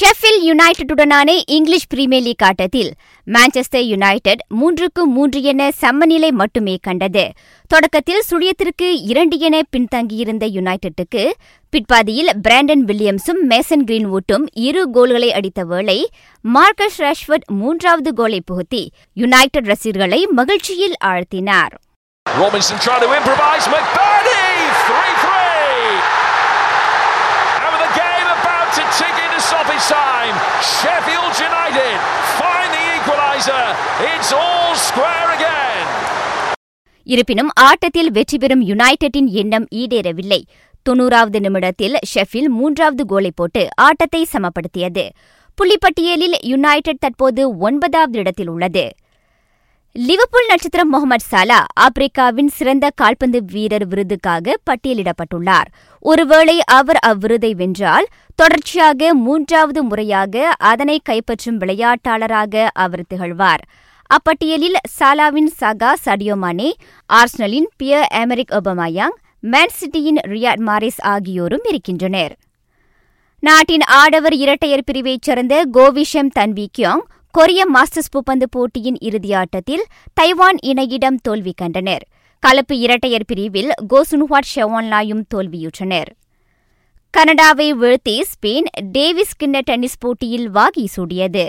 Sheffield யுனைடெட்டுடனான English premier league ஆட்டத்தில் Manchester United மூன்றுக்கு மூன்று என சமநிலை மட்டுமே கண்டது. தொடக்கத்தில் சுழியத்திற்கு இரண்டு என பின்தங்கியிருந்த யுனைடெட்டுக்கு பிற்பாதியில் பிராண்டன் வில்லியம்ஸும் மேசன் கிரீன்வுட்டும் இரு கோல்களை அடித்த வேளை மார்க்கஸ் ராஷ்வர்ட் மூன்றாவது கோலை புகுத்தி யுனைடெட் ரசிகர்களை மகிழ்ச்சியில் ஆழ்த்தினார். Time, Sheffield United find the equaliser. It's all square again. இருப்பினும் ஆட்டத்தில் வெற்றி பெறும் யுனைடெட்டின் எண்ணம் ஈடேறவில்லை தொன்னூறாவது நிமிடத்தில் ஷெஃபில் மூன்றாவது கோலை போட்டு ஆட்டத்தை சமப்படுத்தியது புள்ளிப்பட்டியலில் யுனைடெட் தற்போது ஒன்பதாவது இடத்தில் உள்ளது லிவர்பூல் நட்சத்திரம் முகமது சாலா ஆப்பிரிக்காவின் சிறந்த கால்பந்து வீரர் விருதுக்காக பட்டியலிடப்பட்டுள்ளார். ஒருவேளை அவர் அவ்விருதை வென்றால் தொடர்ச்சியாக மூன்றாவது முறையாக அதனை கைப்பற்றும் விளையாட்டாளராக அவர் திகழ்வார். அப்பட்டியலில் சாலாவின் சகா சடியோமானே ஆர்ஸ்னலின் பியர் அமெரிக் ஒபமாயாங் மேன் சிட்டியின் ரியாட் மாரிஸ் ஆகியோரும் இருக்கின்றனர். நாட்டின் ஆடவர் இரட்டையர் பிரிவைச் சேர்ந்த கோவிஷம் தன்வி கியோங் கொரிய மாஸ்டர்ஸ் பூப்பந்து போட்டியின் இறுதி ஆட்டத்தில் தைவான் இணையிடம் தோல்வி கண்டனர். கலப்பு இரட்டையர் பிரிவில் கோசுன்ஹாட் ஷெவான்லாயும் தோல்வியுற்றனர். கனடாவை வீழ்த்தி ஸ்பெயின் டேவிஸ் கிண்ண டென்னிஸ் போட்டியில் வாகி சூடியது.